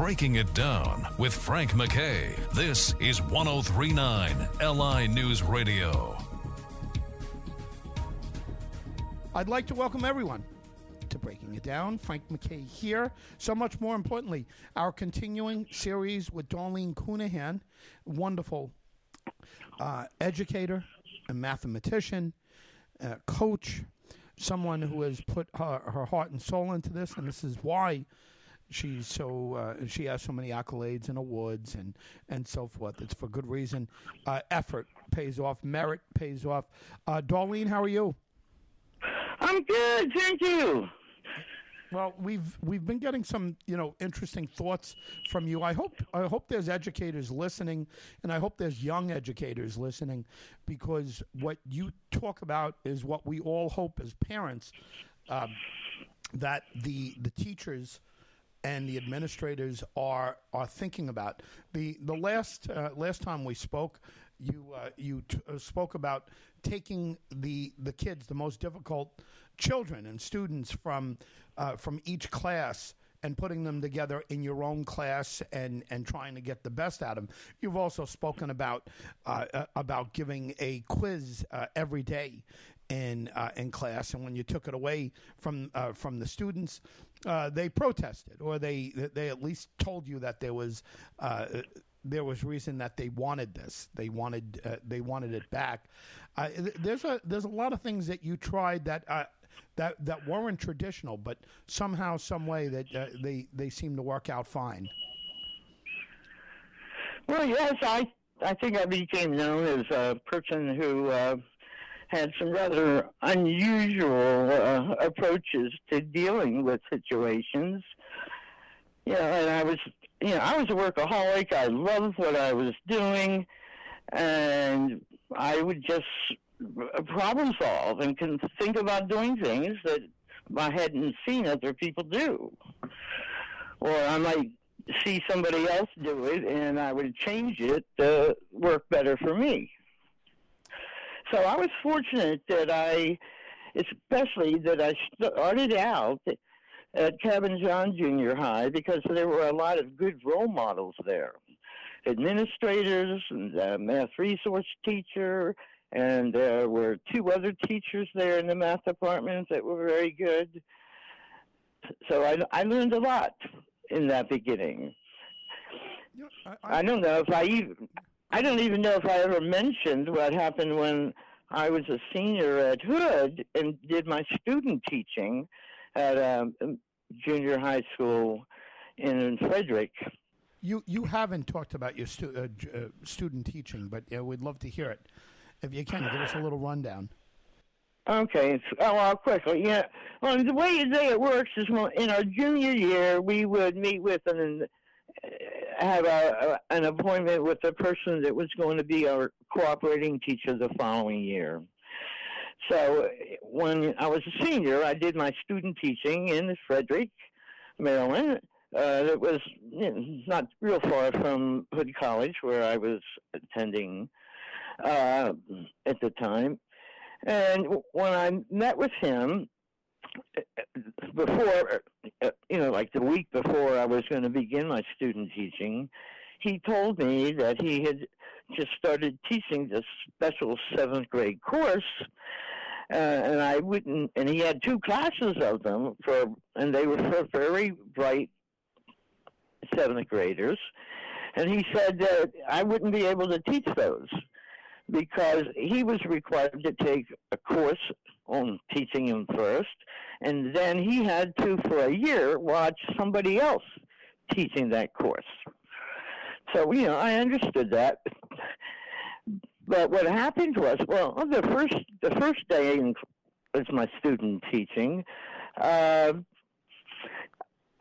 Breaking It Down with Frank McKay. This is 1039 LI News Radio. I'd like to welcome everyone to Breaking It Down. Frank McKay here. So much more importantly, our continuing series with Darlene Cunahan, wonderful uh, educator, a mathematician, uh, coach, someone who has put her, her heart and soul into this, and this is why she's so uh, she has so many accolades and awards and and so forth. It's for good reason. Uh, effort pays off. Merit pays off. Uh, Darlene, how are you? I'm good, thank you. Well, we've we've been getting some you know interesting thoughts from you. I hope I hope there's educators listening, and I hope there's young educators listening, because what you talk about is what we all hope as parents um, that the the teachers and the administrators are are thinking about. the The last uh, last time we spoke, you uh, you t- uh, spoke about taking the the kids, the most difficult children and students from uh, from each class and putting them together in your own class and, and trying to get the best out of them. You've also spoken about uh, uh, about giving a quiz uh, every day in uh, in class, and when you took it away from uh, from the students, uh, they protested, or they they at least told you that there was. there was reason that they wanted this. They wanted they wanted it back. there's a there's a lot of things that you tried that that that weren't traditional, but somehow, some way that uh, they they seem to work out fine. Well, yes, I I think I became known as a person who uh, had some rather unusual uh, approaches to dealing with situations. You know, and I was you know I was a workaholic. I loved what I was doing, and I would just problem solve and can think about doing things that I hadn't seen other people do. Or I might see somebody else do it and I would change it to work better for me. So I was fortunate that I, especially that I started out at Cabin John Junior High because there were a lot of good role models there. Administrators, and a math resource teacher, and there were two other teachers there in the math department that were very good. So I, I learned a lot in that beginning. You know, I, I, I, don't know if I even I don't even know if I ever mentioned what happened when I was a senior at Hood and did my student teaching at a junior high school in Frederick. You you haven't talked about your stu- uh, uh, student teaching, but uh, we'd love to hear it. If you can, give us a little rundown. Okay. Oh, well, quickly, yeah. Well, the way it works is well, in our junior year, we would meet with uh, have a, a, an appointment with the person that was going to be our cooperating teacher the following year. So when I was a senior, I did my student teaching in Frederick, Maryland. Uh, it was you know, not real far from Hood College, where I was attending uh, at the time. And when I met with him before, you know, like the week before I was going to begin my student teaching, he told me that he had just started teaching this special seventh grade course. Uh, and I wouldn't, and he had two classes of them for, and they were for very bright seventh graders. And he said that I wouldn't be able to teach those because he was required to take a course on teaching him first, and then he had to, for a year, watch somebody else teaching that course. So, you know, I understood that. But what happened was, well, the first the first day was my student teaching. Uh,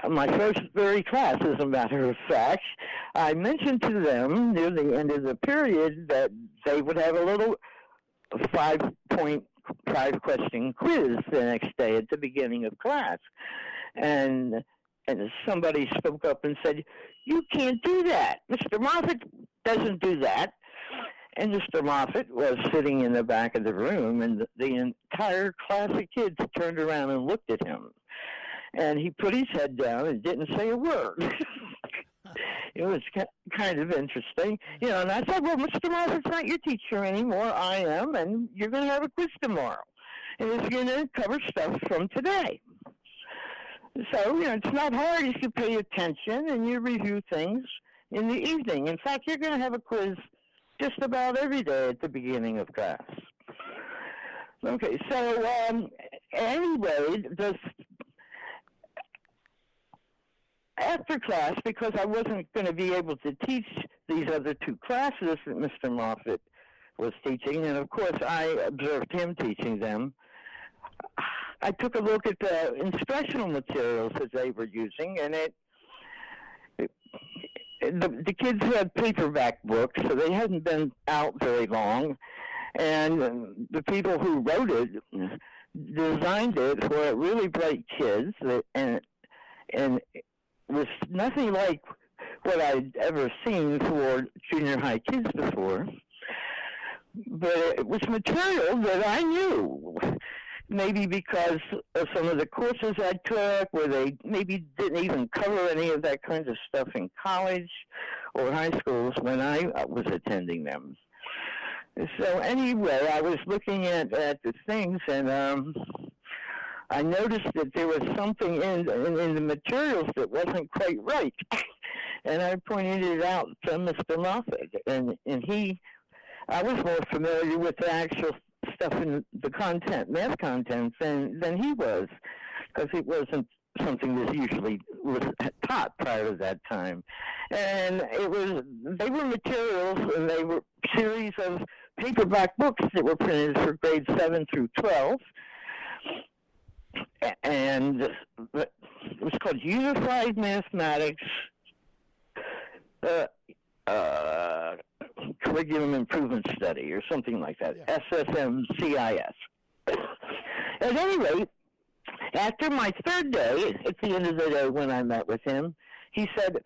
my first very class, as a matter of fact, I mentioned to them near the end of the period that they would have a little five point five question quiz the next day at the beginning of class. And and somebody spoke up and said, You can't do that. Mr. Moffat doesn't do that. And Mr. Moffat was sitting in the back of the room, and the, the entire class of kids turned around and looked at him and he put his head down and didn't say a word. it was kind of interesting, you know. And I said, "Well, Mr. Moffat's not your teacher anymore. I am, and you're going to have a quiz tomorrow, and it's going to cover stuff from today." So, you know, it's not hard if you pay attention and you review things in the evening. In fact, you're going to have a quiz just about every day at the beginning of class. Okay, so um, anyway, this after class, because I wasn't going to be able to teach these other two classes that Mr. Moffat was teaching, and of course I observed him teaching them. I took a look at the instructional materials that they were using, and it, it the, the kids had paperback books, so they hadn't been out very long, and the people who wrote it designed it for really bright kids, and and was nothing like what I'd ever seen for junior high kids before. But it was material that I knew. Maybe because of some of the courses I took, where they maybe didn't even cover any of that kind of stuff in college or high schools when I was attending them. So anyway, I was looking at, at the things and um, I noticed that there was something in, in, in the materials that wasn't quite right. and I pointed it out to Mr. Moffat. And, and he, I was more familiar with the actual stuff in the content, math content, than, than he was. Because it wasn't something that usually was taught prior to that time. And it was, they were materials and they were series of paperback books that were printed for grades 7 through 12 and it was called Unified Mathematics uh, uh, Curriculum Improvement Study or something like that, yeah. SSMCIS. At any rate, after my third day, at the end of the day when I met with him, he said,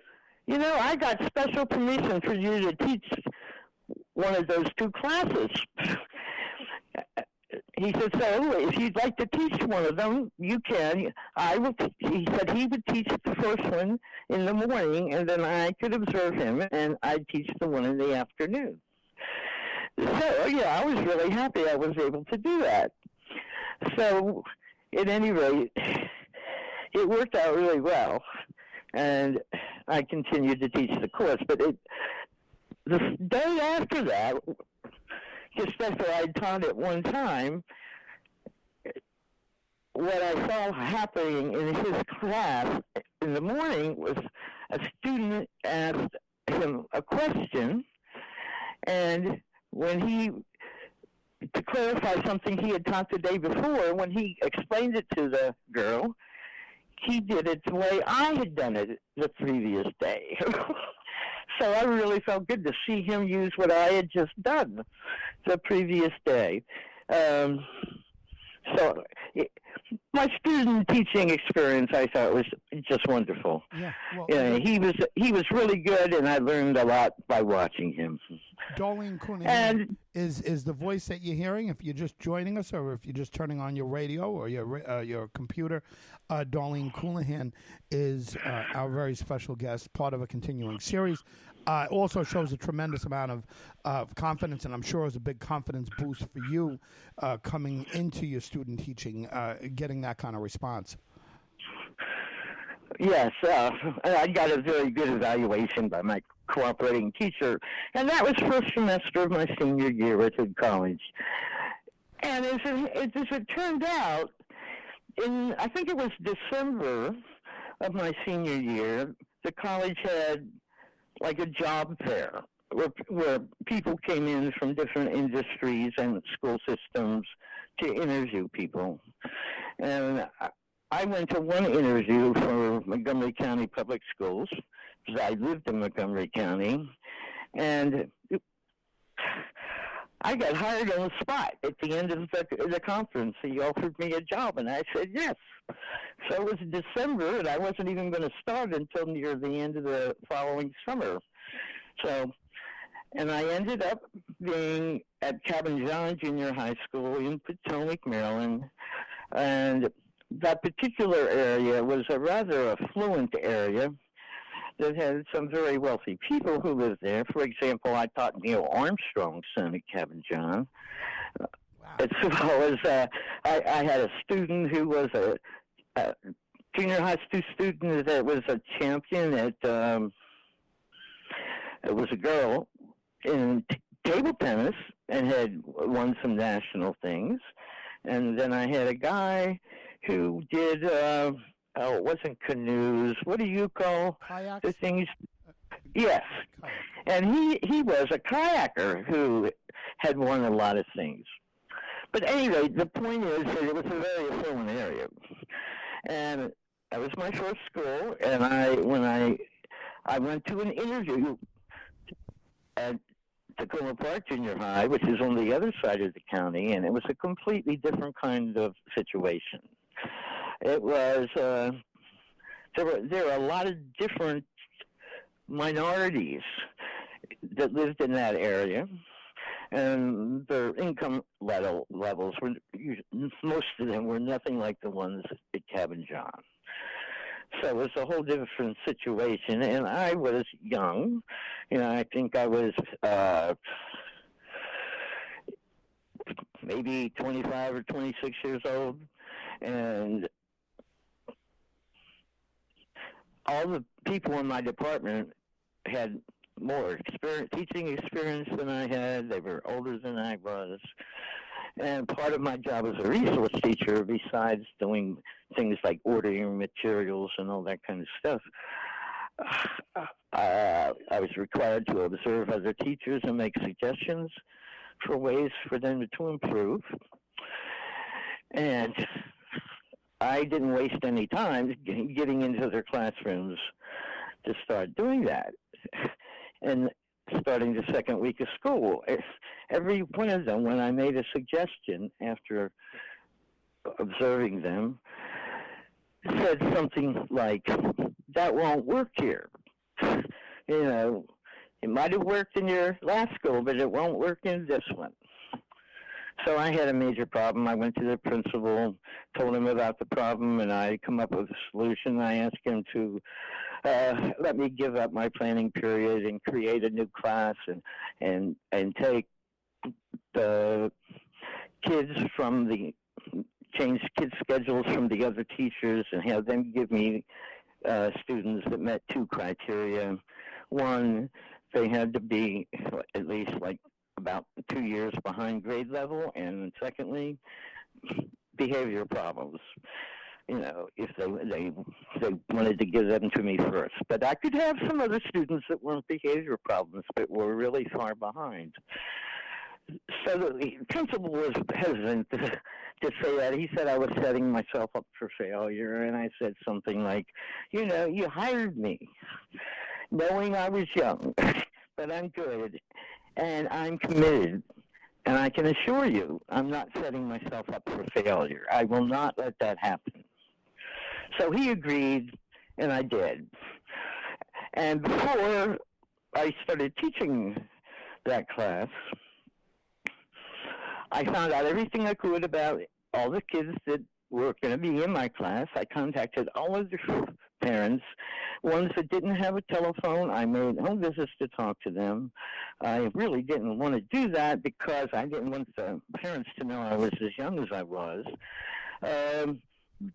you know, I got special permission for you to teach one of those two classes he said, so if you'd like to teach one of them, you can. I will. T-. He said he would teach the first one in the morning, and then I could observe him, and I'd teach the one in the afternoon. So yeah, I was really happy I was able to do that. So, at any rate, it worked out really well, and I continued to teach the course. But it, the day after that, just after I'd taught it one time, what I saw happening in his class in the morning was a student asked him a question, and when he, to clarify something he had taught the day before, when he explained it to the girl, he did it the way I had done it the previous day. So I really felt good to see him use what I had just done the previous day. Um, so my student teaching experience, I thought was just wonderful. Yeah, well, yeah, he was he was really good, and I learned a lot by watching him. Darlene Coonihan and, is is the voice that you're hearing. If you're just joining us, or if you're just turning on your radio or your uh, your computer, uh, Darlene Coonihan is uh, our very special guest, part of a continuing series uh, also shows a tremendous amount of uh, confidence, and I'm sure it's a big confidence boost for you uh, coming into your student teaching, uh, getting that kind of response. Yes, uh, I got a very good evaluation by my cooperating teacher, and that was first semester of my senior year at college. And as it, as it turned out, in I think it was December of my senior year, the college had like a job fair where, where people came in from different industries and school systems to interview people. And I went to one interview for Montgomery County Public Schools because I lived in Montgomery County. And I got hired on the spot at the end of the, the conference. He offered me a job, and I said yes. So it was December, and I wasn't even going to start until near the end of the following summer. So, and I ended up being at Cabin John Junior High School in Potomac, Maryland, and that particular area was a rather affluent area. That had some very wealthy people who lived there. For example, I taught Neil Armstrong's son at Cabin John. Wow. As well as uh, I, I had a student who was a, a junior high school student that was a champion at. Um, it was a girl in t- table tennis and had won some national things. And then I had a guy who did. Uh, oh, it wasn't canoes. What do you call Kayaks? the things? Yes, and he he was a kayaker who had won a lot of things. But anyway, the point is that it was a very affluent area, and that was my first school. And I when I I went to an interview at Takoma Park Junior High, which is on the other side of the county, and it was a completely different kind of situation. It was uh, there were there were a lot of different minorities that lived in that area, and their income level levels were most of them were nothing like the ones at Cabin John. So it was a whole different situation, and I was young. You know, I think I was uh, maybe 25 or 26 years old, and all the people in my department had more experience, teaching experience than I had. They were older than I was. And part of my job as a resource teacher, besides doing things like ordering materials and all that kind of stuff, uh, I was required to observe other teachers and make suggestions for ways for them to improve. And I didn't waste any time getting into their classrooms to start doing that. And starting the second week of school, every one of them, when I made a suggestion after observing them, said something like, That won't work here. you know, it might have worked in your last school, but it won't work in this one. So I had a major problem. I went to the principal, told him about the problem, and I come up with a solution. I asked him to uh, let me give up my planning period and create a new class and and and take the kids from the change kids schedules from the other teachers and have them give me uh, students that met two criteria. One, they had to be at least like about two years behind grade level, and secondly, behavior problems. You know, if they they they wanted to give them to me first, but I could have some other students that weren't behavior problems, but were really far behind. So the principal was hesitant to, to say that. He said I was setting myself up for failure, and I said something like, "You know, you hired me, knowing I was young, but I'm good, and I'm committed. And I can assure you, I'm not setting myself up for failure. I will not let that happen. So he agreed, and I did. And before I started teaching that class, I found out everything I could about all the kids that were going to be in my class. I contacted all of the parents. Ones that didn't have a telephone, I made home visits to talk to them. I really didn't want to do that because I didn't want the parents to know I was as young as I was. Um,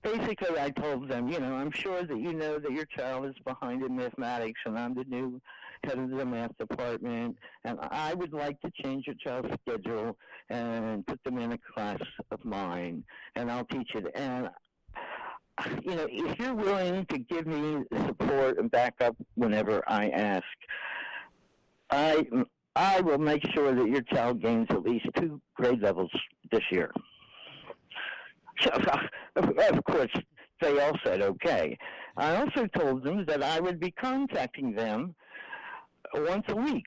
basically, I told them, you know, I'm sure that you know that your child is behind in mathematics, and I'm the new head of the math department, and I would like to change your child's schedule and put them in a class of mine, and I'll teach it. And you know, if you're willing to give me support and backup whenever I ask, I I will make sure that your child gains at least two grade levels this year. So, of course, they all said okay. I also told them that I would be contacting them once a week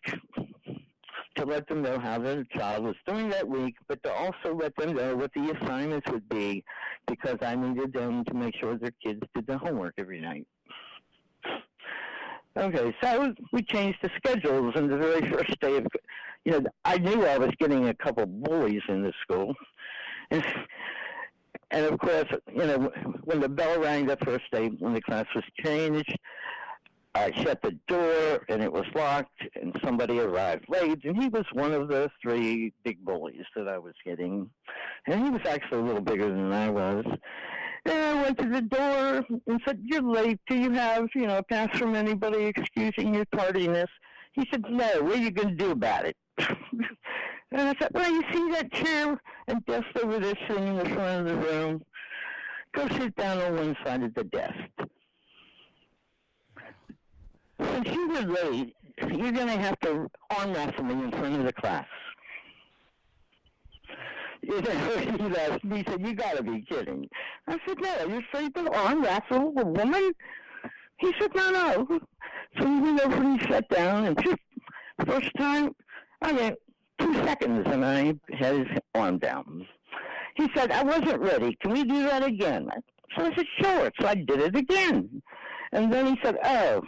to let them know how their child was doing that week, but to also let them know what the assignments would be because I needed them to make sure their kids did the homework every night. Okay, so we changed the schedules, and the very first day of, you know, I knew I was getting a couple bullies in the school, and, and of course, you know, when the bell rang the first day when the class was changed, I shut the door and it was locked, and somebody arrived late, and he was one of the three big bullies that I was getting. And he was actually a little bigger than I was. And I went to the door and said, You're late. Do you have, you know, a pass from anybody excusing your tardiness? He said, No, what are you going to do about it? and I said, Well, you see that chair and desk over there sitting in the front of the room? Go sit down on one side of the desk. Since you were late, you're going to have to arm wrestle me in front of the class. he said, "You got to be kidding." I said, "No, you're afraid to arm wrestle a woman?" He said, "No, no." So he went over and he sat down, and just first time, I mean, two seconds, and I had his arm down. He said, "I wasn't ready. Can we do that again?" So I said, "Sure." So I did it again, and then he said, "Oh."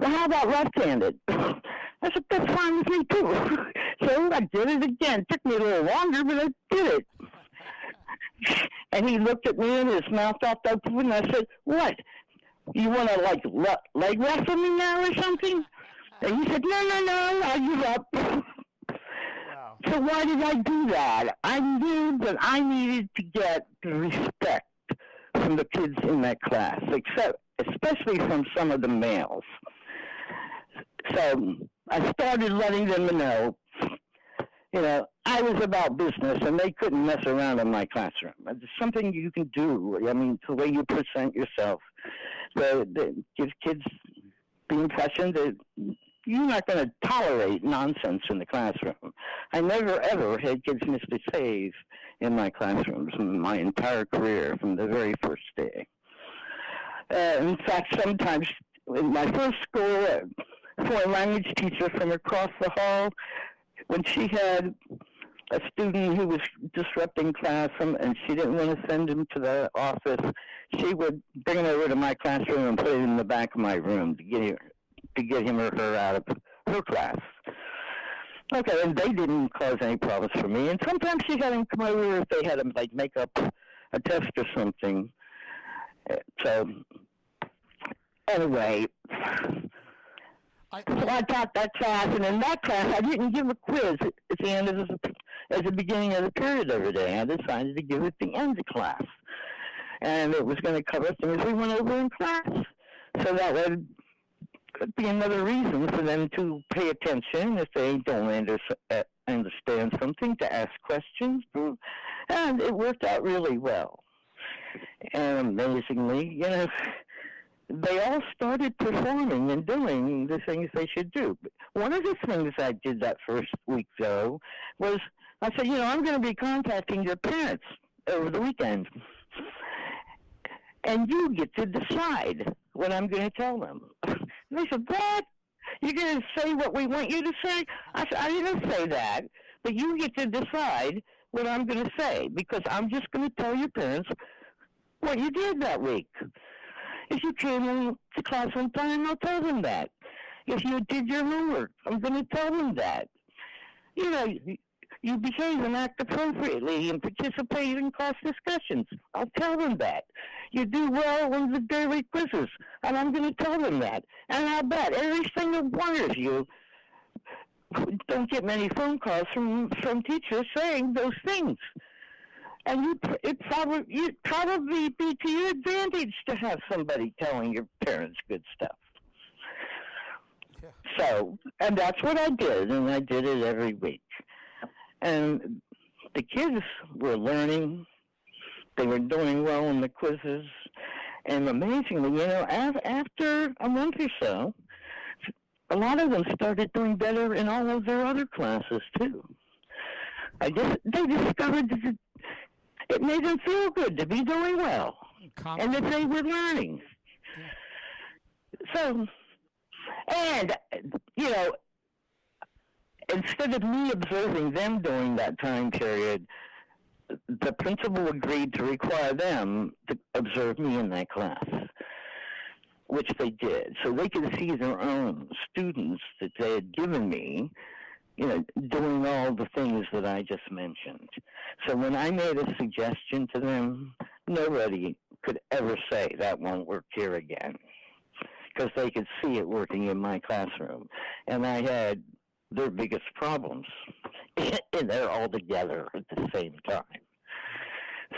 Well, how about left-handed? I said, that's fine with me too. so I did it again. It took me a little longer, but I did it. And he looked at me and his mouth dropped open and I said, what? You want to like le- leg wrestle me now or something? And he said, no, no, no, I give up. Wow. So why did I do that? I knew that I needed to get the respect from the kids in that class, except especially from some of the males. So I started letting them know, you know, I was about business and they couldn't mess around in my classroom. It's something you can do. I mean, the way you present yourself, the, the gives kids the impression that you're not going to tolerate nonsense in the classroom. I never ever had kids save in my classrooms in my entire career from the very first day. Uh, in fact, sometimes in my first school, foreign language teacher from across the hall when she had a student who was disrupting class and she didn't want to send him to the office, she would bring him over to my classroom and put him in the back of my room to get him, to get him or her out of her class. Okay, and they didn't cause any problems for me. And sometimes she had him come over if they had him like make up a test or something. So anyway, I, so I taught that class, and in that class, I didn't give a quiz at the end of the, at the beginning of the period every day. I decided to give it at the end of class, and it was going to cover things we went over in class. So that would could be another reason for them to pay attention if they don't under, uh, understand something, to ask questions, and it worked out really well. And amazingly, you know they all started performing and doing the things they should do. One of the things I did that first week, though, was I said, you know, I'm going to be contacting your parents over the weekend. And you get to decide what I'm going to tell them. And they said, what? You're going to say what we want you to say? I said, I didn't say that, but you get to decide what I'm going to say because I'm just going to tell your parents what you did that week. If you came in to class on time, I'll tell them that. If you did your homework, I'm going to tell them that. You know, you behave and act appropriately and participate in class discussions. I'll tell them that. You do well on the daily quizzes, and I'm going to tell them that. And I'll bet every single one of you don't get many phone calls from from teachers saying those things and you it probably you probably be to your advantage to have somebody telling your parents good stuff. Yeah. So, and that's what I did, and I did it every week. And the kids were learning; they were doing well in the quizzes, and amazingly, you know, after a month or so, a lot of them started doing better in all of their other classes too. I just they discovered that it made them feel good to be doing well, and that they were learning. Yeah. So, and you know, instead of me observing them during that time period, the principal agreed to require them to observe me in that class, which they did. So they could see their own students that they had given me you know, doing all the things that I just mentioned. So when I made a suggestion to them, nobody could ever say that won't work here again. because they could see it working in my classroom. And I had their biggest problems, and they're all together at the same time.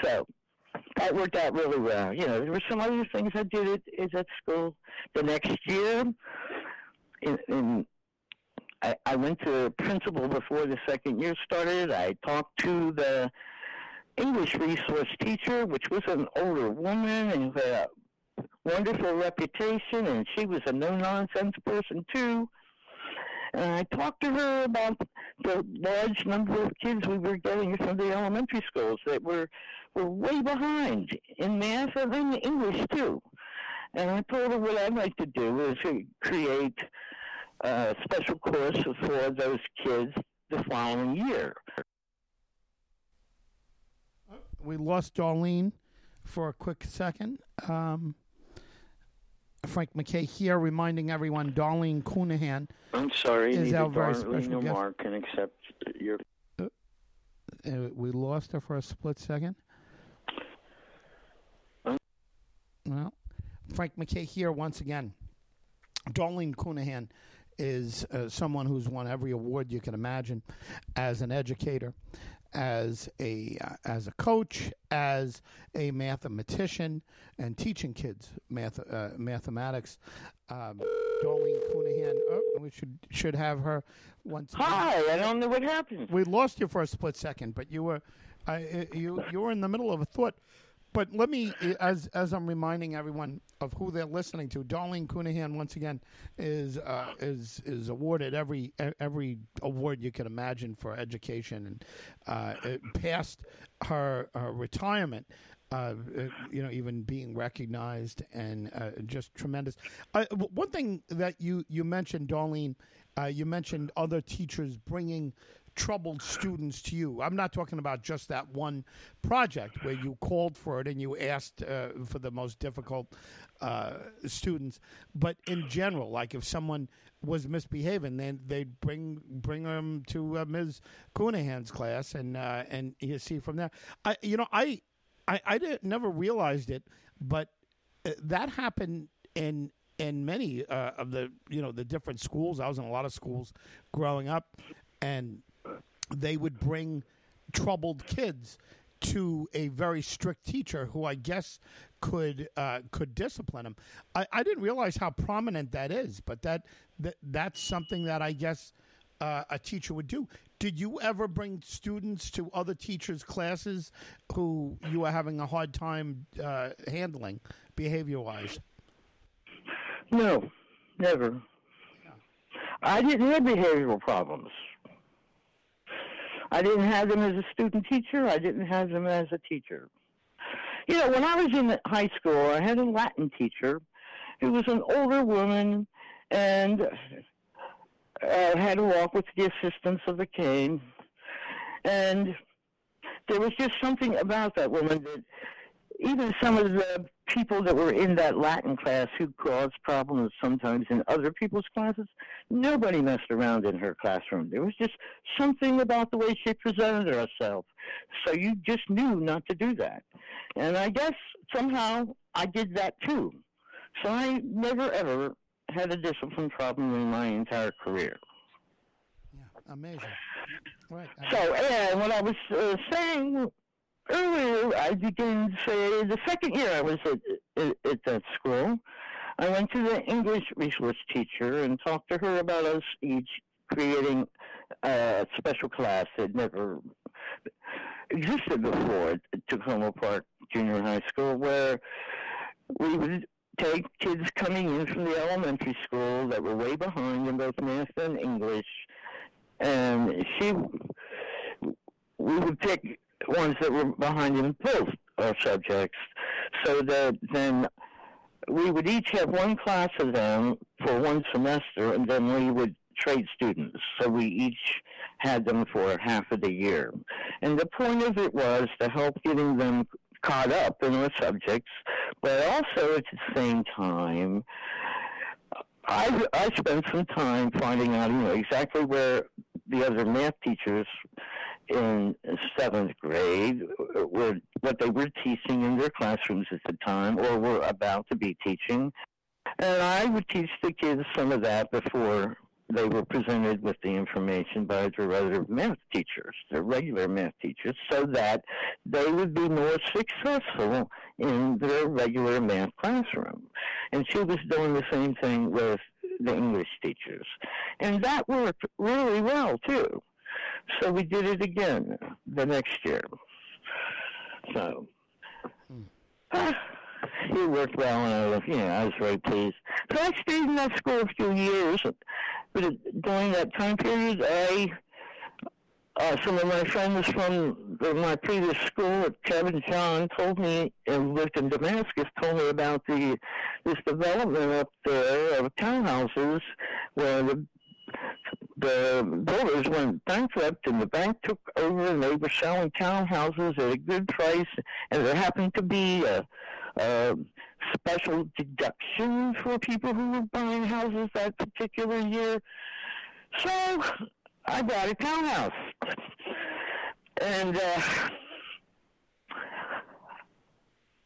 So that worked out really well. You know, there were some other things I did at, at school. The next year, in, in I, I went to principal before the second year started. I talked to the English resource teacher, which was an older woman and had a wonderful reputation, and she was a no nonsense person too. And I talked to her about the large number of kids we were getting from the elementary schools that were were way behind in math and in English too. And I told her what I'd like to do is create a special course for those kids the following year. We lost Darlene for a quick second. Um, Frank McKay here, reminding everyone Darlene Cunahan. I'm sorry, is neither our very special guest. Mark can accept your. Uh, we lost her for a split second. Um. Well, Frank McKay here once again. Darlene Cunahan is uh, someone who's won every award you can imagine as an educator, as a uh, as a coach, as a mathematician, and teaching kids math uh, mathematics. Um, Darlene Cunahan. Oh, we should should have her once. Hi, I don't know what happened. We lost you for a split second, but you were, I you you were in the middle of a thought. But let me, as as I'm reminding everyone of who they're listening to, Darlene Cunahan once again is uh, is is awarded every every award you can imagine for education, and uh, past her, her retirement. Uh, uh, you know, even being recognized and uh, just tremendous. One thing that you you mentioned, Darlene, uh, you mentioned other teachers bringing troubled students to you. I'm not talking about just that one project where you called for it and you asked uh, for the most difficult uh, students, but in general, like if someone was misbehaving, then they'd bring bring them to uh, Ms. Cunahan's class and uh, and you see from there. I you know I I, I didn't, never realized it, but uh, that happened in in many uh, of the you know the different schools. I was in a lot of schools growing up, and they would bring troubled kids to a very strict teacher who I guess could uh, could discipline them. I, I didn't realize how prominent that is, but that, that that's something that I guess uh, a teacher would do. Did you ever bring students to other teachers' classes who you were having a hard time uh, handling behavior wise? No, never. I didn't have behavioral problems. I didn't have them as a student teacher. I didn't have them as a teacher. You know, when I was in high school, I had a Latin teacher who was an older woman and uh, had to walk with the assistance of a cane. And there was just something about that woman that even some of the people that were in that Latin class who caused problems sometimes in other people's classes, nobody messed around in her classroom. There was just something about the way she presented herself. So you just knew not to do that. And I guess somehow I did that too. So I never ever had a discipline problem in my entire career. Yeah, amazing. Right. So, and what I was uh, saying earlier, I began say the second year I was at, at, at that school, I went to the English resource teacher and talked to her about us each creating a special class that never existed before at Takoma Park Junior High School, where we would take kids coming in from the elementary school that were way behind in both math and English, and she, we would pick ones that were behind in both our subjects, so that then we would each have one class of them for one semester, and then we would trade students. So we each had them for half of the year. And the point of it was to help getting them caught up in the subjects, but also at the same time, I, I spent some time finding out, you know, exactly where the other math teachers in seventh grade were what they were teaching in their classrooms at the time or were about to be teaching And I would teach the kids some of that before they were presented with the information by their other math teachers, their regular math teachers, so that they would be more successful in their regular math classroom. And she was doing the same thing with the English teachers. And that worked really well, too. So we did it again the next year. So. Hmm. Uh, it worked well, and I was, you know, I was very pleased. So I stayed in that school a few years, but during that time period, I uh, some of my friends from my previous school at Cabin John told me, and lived in Damascus, told me about the this development up there of townhouses where the the builders went bankrupt and the bank took over and they were selling townhouses at a good price and there happened to be a uh, special deduction for people who were buying houses that particular year. So I bought a townhouse. And uh,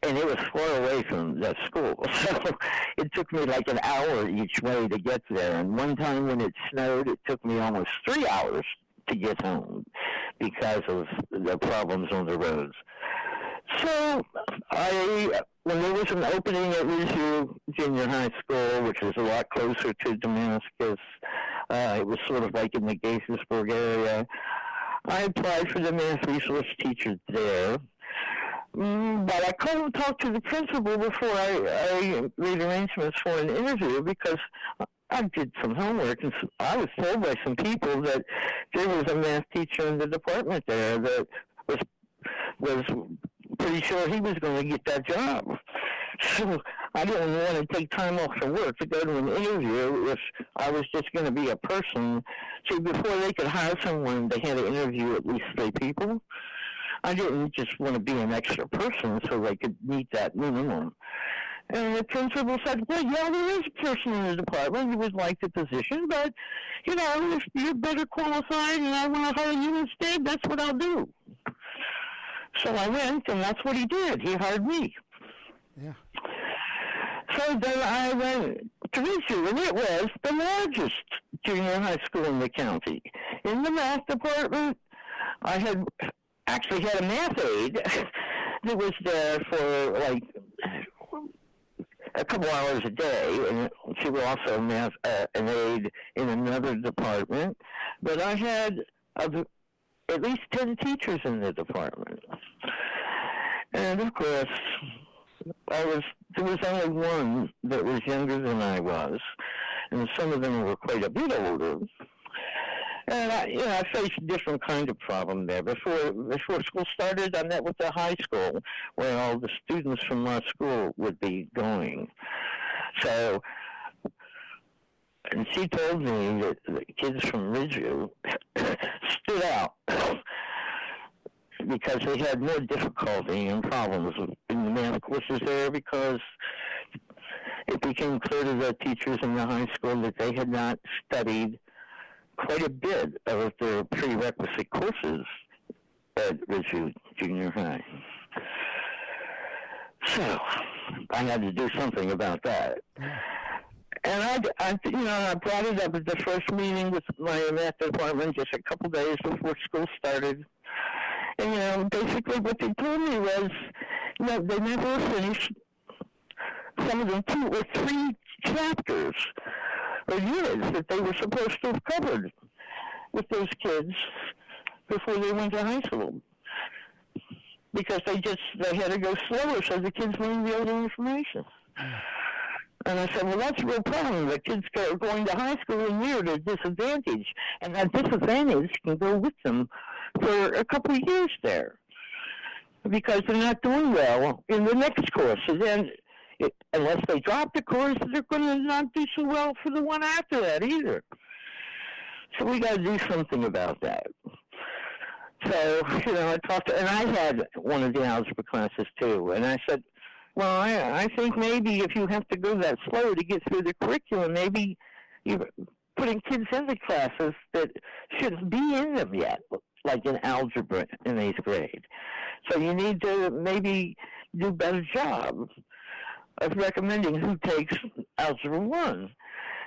and it was far away from the school. So it took me like an hour each way to get there. And one time when it snowed, it took me almost three hours to get home because of the problems on the roads. So I, when there was an opening at Ridgeview Junior High School, which was a lot closer to Damascus, uh, it was sort of like in the Gaithersburg area. I applied for the math resource teacher there. Mm, but I couldn't talk to the principal before I, I made arrangements for an interview because I did some homework and I was told by some people that there was a math teacher in the department there that was was pretty sure he was going to get that job. So I didn't want to take time off from work to go to an interview if I was just going to be a person. See, before they could hire someone, they had to interview at least three people. I didn't just want to be an extra person so they could meet that minimum. And the principal said, well, yeah, there is a person in the department who would like the position, but, you know, if you're better qualified and I want to hire you instead, that's what I'll do. So I went, and that's what he did. He hired me. Yeah. So then I went to Ridgeview, and it was the largest junior high school in the county. In the math department, I had actually had a math aide that was there for like a couple hours a day, and she was also math, uh, an aide in another department. But I had a at least 10 teachers in the department. And of course, I was there was only one that was younger than I was, and some of them were quite a bit older. And I, you know, I faced a different kind of problem there. Before before school started, I met with the high school where all the students from my school would be going. So and she told me that the kids from Ridgeview stood out because they had more difficulty and problems in the math courses there because it became clear to the teachers in the high school that they had not studied quite a bit of their prerequisite courses at Ridgeview Junior High. So I had to do something about that. And I, I, you know, I brought it up at the first meeting with my math department just a couple days before school started. And, you know, basically what they told me was, you know, they never finished some of them two or three chapters or units that they were supposed to have covered with those kids before they went to high school. Because they just, they had to go slower so the kids learned the other information. And I said, well, that's a real problem. The kids are going to high school and you're at a disadvantage. And that disadvantage can go with them for a couple of years there because they're not doing well in the next course. And then, it, unless they drop the course, they're going to not do so well for the one after that either. So we got to do something about that. So, you know, I talked to, and I had one of the algebra classes too, and I said, well, I, I think maybe if you have to go that slow to get through the curriculum, maybe you're putting kids into classes that shouldn't be in them yet, like in algebra in eighth grade. So you need to maybe do a better job of recommending who takes Algebra 1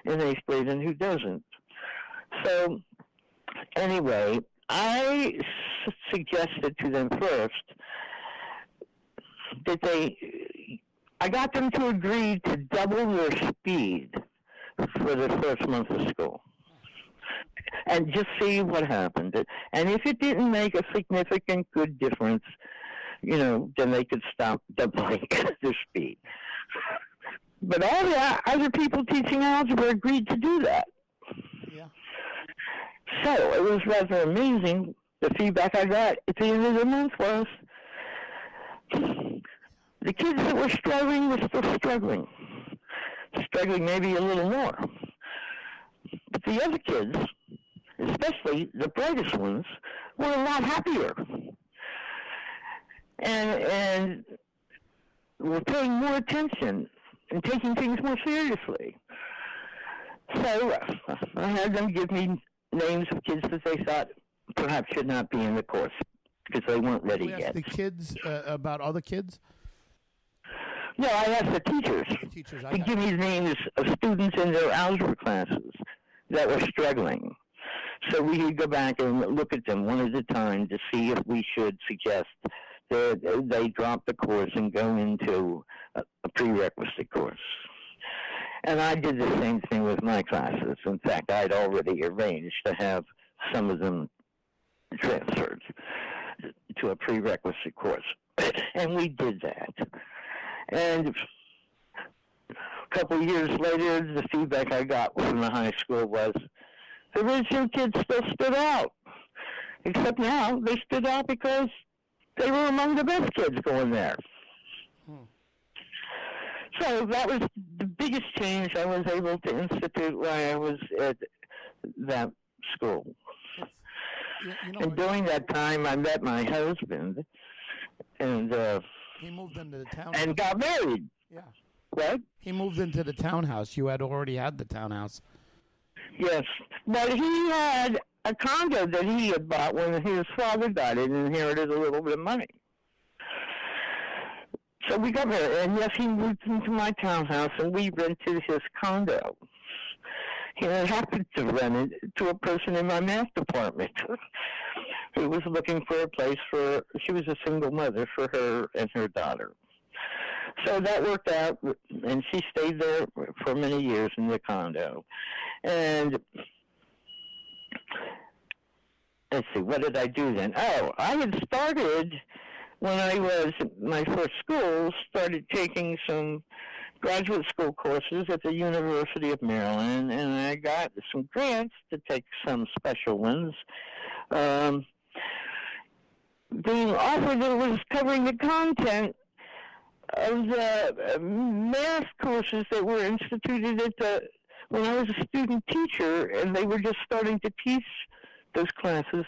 in eighth grade and who doesn't. So, anyway, I s- suggested to them first that they, I got them to agree to double their speed for the first month of school and just see what happened. And if it didn't make a significant good difference, you know, then they could stop doubling their speed. But all the other people teaching algebra agreed to do that. Yeah. So it was rather amazing. The feedback I got at the end of the month was the kids that were struggling were still struggling, struggling maybe a little more. But the other kids, especially the brightest ones, were a lot happier. And and were paying more attention and taking things more seriously. So uh, I had them give me names of kids that they thought perhaps should not be in the course because they weren't ready We yet. the kids uh, about other kids. No, I asked the teachers The teachers. To give me the names of students in their algebra classes that were struggling. So we could go back and look at them one at a time to see if we should suggest that eh, they drop the course and go into a, a prerequisite course. And I did the same thing with my classes. In fact, I'd already arranged to have some of them transferred to a prerequisite course. and we did that. And a couple years later, the feedback I got from the high school was the original kids still stood out. Except now they stood out because they were among the best kids going there. So that was the biggest change I was able to institute while I was at that school. You, you know, And during that time, I met my husband, and uh, he moved into the town. and got married. yeah. What? He moved into the townhouse. You had already had the townhouse. Yes, but he had a condo that he had bought when his father died and inherited a little bit of money. So we got married, and yes, he moved into my townhouse, and we rented his condo. He happened to rent it to a person in my math department who was looking for a place for. She was a single mother for her and her daughter. So that worked out, and she stayed there for many years in the condo. And let's see, what did I do then? Oh, I had started when I was my first school, started taking some graduate school courses at the University of Maryland, and I got some grants to take some special ones. Um, being offered that was covering the content of the uh, math courses that were instituted at the when I was a student teacher, and they were just starting to teach those classes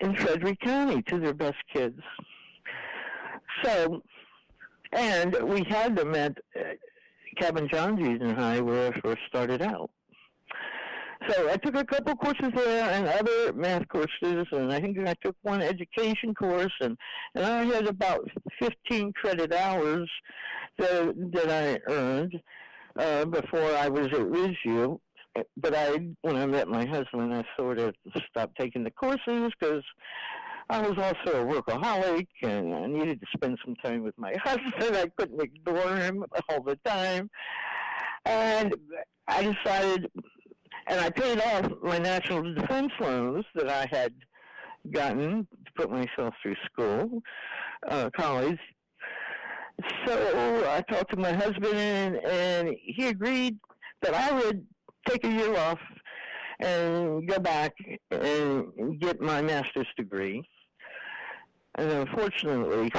in Frederick County to their best kids. So, and we had them at uh, Cabin John Junior High where I first started out. So I took a couple courses there and other math courses, and I think I took one education course, and, and I had about 15 credit hours that, that I earned uh, before I was at RISU. But I, when I met my husband, I sort of stopped taking the courses because I was also a workaholic and I needed to spend some time with my husband. I couldn't ignore him all the time. And I decided, and I paid off my national defense loans that I had gotten to put myself through school, uh, college. So I talked to my husband, and, and he agreed that I would take a year off and go back and get my master's degree. And unfortunately,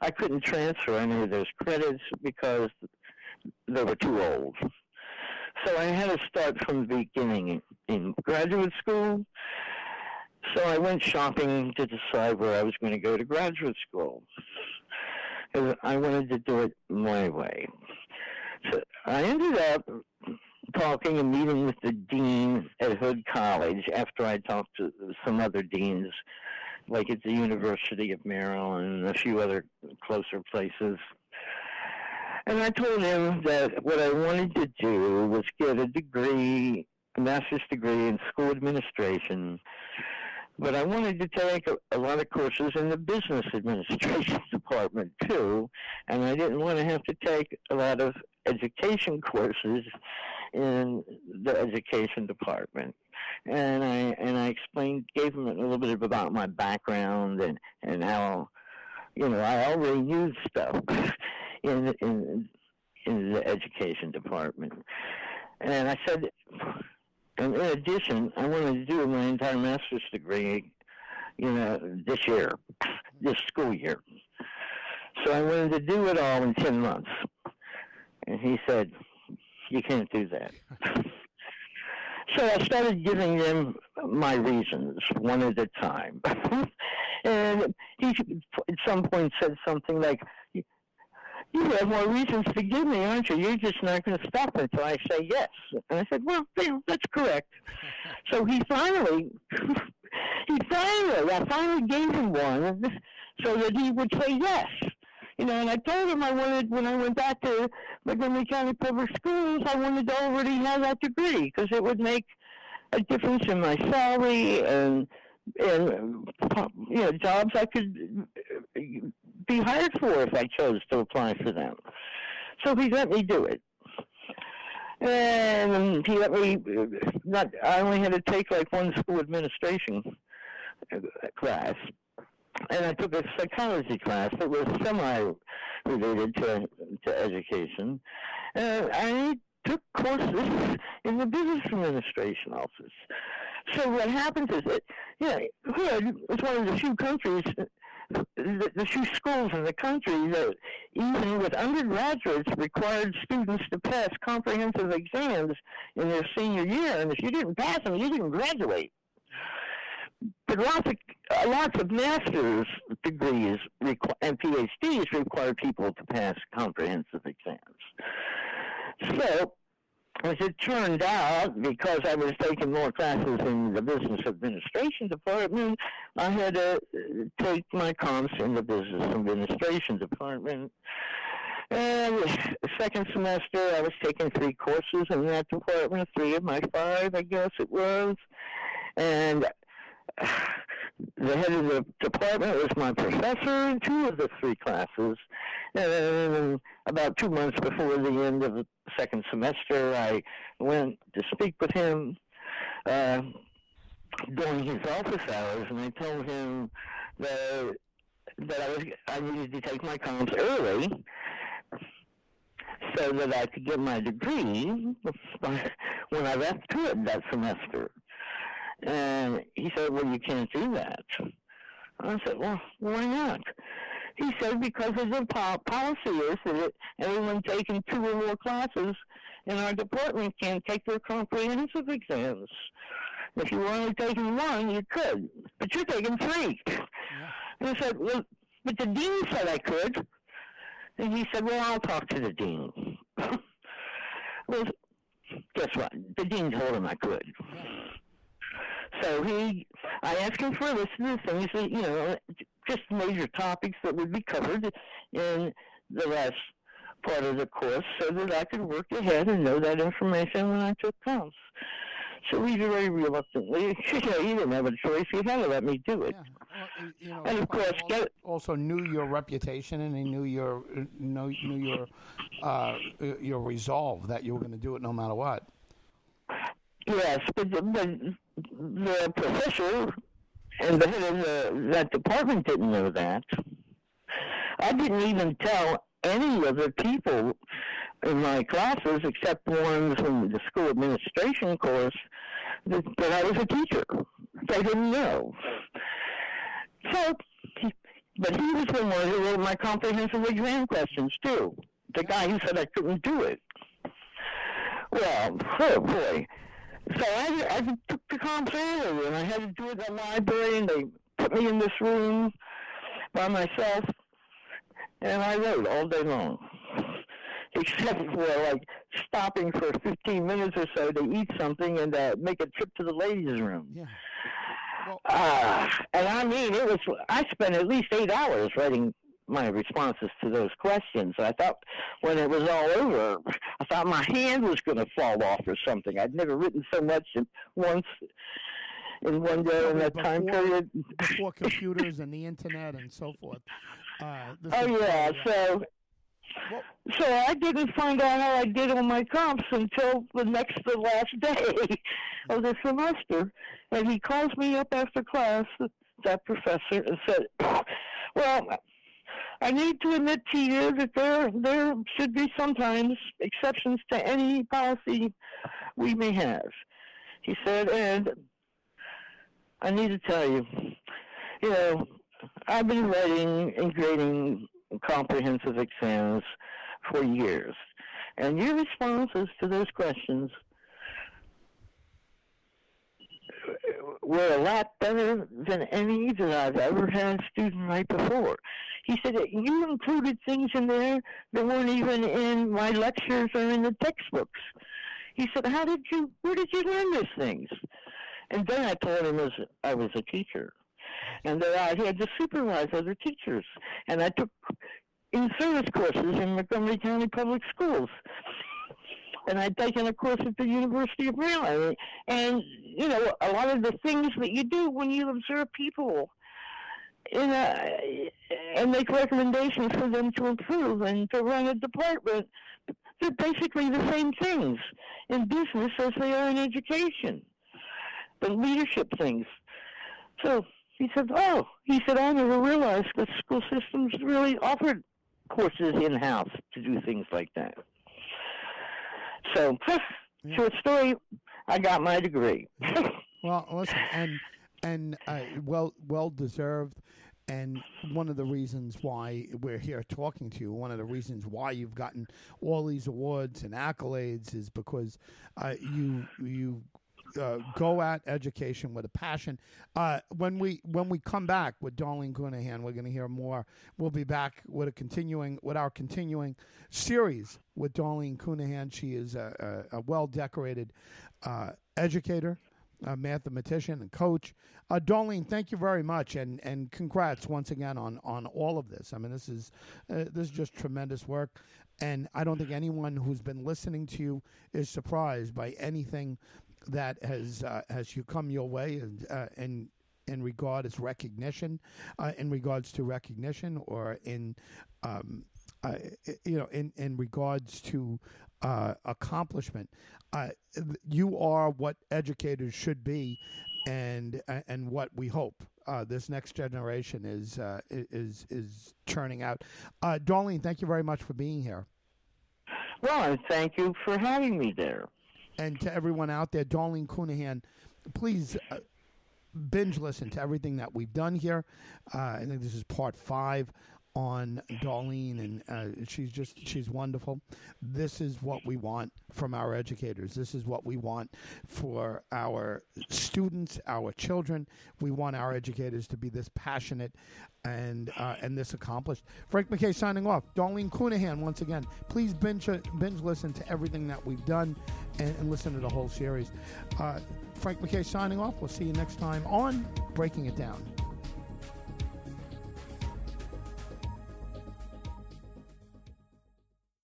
I couldn't transfer any of those credits because they were too old. So I had to start from the beginning in, graduate school. So I went shopping to decide where I was going to go to graduate school. I wanted to do it my way. So I ended up talking and meeting with the dean at Hood College after I talked to some other deans, like at the University of Maryland and a few other closer places. And I told him that what I wanted to do was get a degree, a master's degree in school administration, but I wanted to take a, a lot of courses in the business administration department too, and I didn't want to have to take a lot of education courses in the education department. And I and I explained, gave him a little bit about my background and and how, you know, I already knew stuff in in in the education department. And I said, and in addition, I wanted to do my entire master's degree, you know, this year, this school year. So I wanted to do it all in 10 months. And he said, you can't do that. so I started giving them my reasons one at a time. and he at some point said something like, you have more reasons to give me, aren't you? You're just not going to stop until I say yes. And I said, well, yeah, that's correct. so he finally, he finally, I finally gave him one so that he would say yes. You know, and I told him I wanted, when I went back to Montgomery County Public Schools, I wanted to already have that degree because it would make a difference in my salary and and you know jobs I could uh, be hired for if I chose to apply for them. So he let me do it. And he let me not I only had to take like one school administration uh, class. And I took a psychology class that was semi related to to education. And I took courses in the business administration office. So what happens is that, yeah, Hood was one of the few countries the, the few schools in the country that even with undergraduates required students to pass comprehensive exams in their senior year, and if you didn't pass them, you didn't graduate. But lots of uh, lots of master's degrees requ- and PhDs require people to pass comprehensive exams. So as it turned out, because I was taking more classes in the business administration department, I had to uh, take my comps in the business administration department. And second semester, I was taking three courses in that department, three of my five, I guess it was. And the head of the department was my professor in two of the three classes. And about two months before the end of the second semester, I went to speak with him uh, during his office hours, and I told him that that I was I needed to take my comps early so that I could get my degree when I left Hood that semester. And he said, well, you can't do that. I said, well, why not? He said, because of the po- policy is that everyone taking two or more classes in our department can't take their comprehensive exams. If you were only taking one, you could, but you're taking three. Yeah. And I said, well, but the dean said I could. And he said, well, I'll talk to the dean. well, guess what? The dean told him I could. Yeah. So he, I asked him for a list of the things that, you know, just major topics that would be covered in the last part of the course so that I could work ahead and know that information when I took comps. So he very reluctantly, you know, he didn't have a choice. He had to let me do it. Yeah. Well, you know, and of course, also, get, also knew your reputation and he knew your knew, knew your uh, your resolve that you were going to do it no matter what. Yes, but the, the, professor and the head of the, that department didn't know that. I didn't even tell any of the people in my classes, except ones from the school administration course, that, that I was a teacher. They didn't know. So, but he was the one who wrote my comprehensive exam questions too. The guy who said I couldn't do it. Well, oh boy. So I, I took the computer and I had to do it in the library, and they put me in this room by myself, and I wrote all day long. Except for like stopping for 15 minutes or so to eat something and uh, make a trip to the ladies' room. Yeah. Well, uh, and I mean, it was. I spent at least eight hours writing my responses to those questions. I thought when it was all over, I thought my hand was going to fall off or something. I'd never written so much in once in one day in that before, time period. before computers and the internet and so forth. Uh, oh yeah, so well, so I didn't find out how I did on my comps until the next, the last day of the semester, and he calls me up after class, that professor, and said, "Well, I need to admit to you that there there should be sometimes exceptions to any policy we may have." He said, and I need to tell you, you know, I've been writing and grading comprehensive exams for years. And your responses to those questions were a lot better than any that I've ever had a student write before. He said you included things in there that weren't even in my lectures or in the textbooks. He said, "How did you? Where did you learn these things?" And then I told him as I was a teacher, and that I had to supervise other teachers, and I took in service courses in Montgomery County Public Schools. And I'd taken a course at the University of Maryland. And, you know, a lot of the things that you do when you observe people in a, and make recommendations for them to improve and to run a department, they're basically the same things in business as they are in education, the leadership things. So he said, "Oh," he said, "I never realized that school systems really offered courses in house to do things like that." So, yeah. short story, I got my degree. well, listen, and and uh, well well deserved. And one of the reasons why we're here talking to you, one of the reasons why you've gotten all these awards and accolades, is because uh, you you uh, go at education with a passion. Uh, when we when we come back with Darlene Cunahan, we're going to hear more. We'll be back with a continuing with our continuing series with Darlene Cunahan. She is a, a, a well decorated uh, educator. A mathematician and coach, uh, Darlene. Thank you very much, and, and congrats once again on, on all of this. I mean, this is uh, this is just tremendous work, and I don't think anyone who's been listening to you is surprised by anything that has uh, has you come your way and uh, in in regard as recognition, uh, in regards to recognition, or in um, uh, you know in in regards to uh, accomplishment. Uh, you are what educators should be, and and what we hope uh, this next generation is uh, is is churning out. Uh, Darlene, thank you very much for being here. Well, thank you for having me there and to everyone out there, Darlene Cunahan, please uh, binge listen to everything that we've done here. Uh, I think this is part five on Darlene, and uh, she's just she's wonderful. This is what we want from our educators. This is what we want for our students, our children. We want our educators to be this passionate and uh, and this accomplished. Frank McKay signing off. Darlene Cunahan once again. Please binge binge listen to everything that we've done and, and listen to the whole series. Uh, Frank McKay signing off. We'll see you next time on Breaking It Down.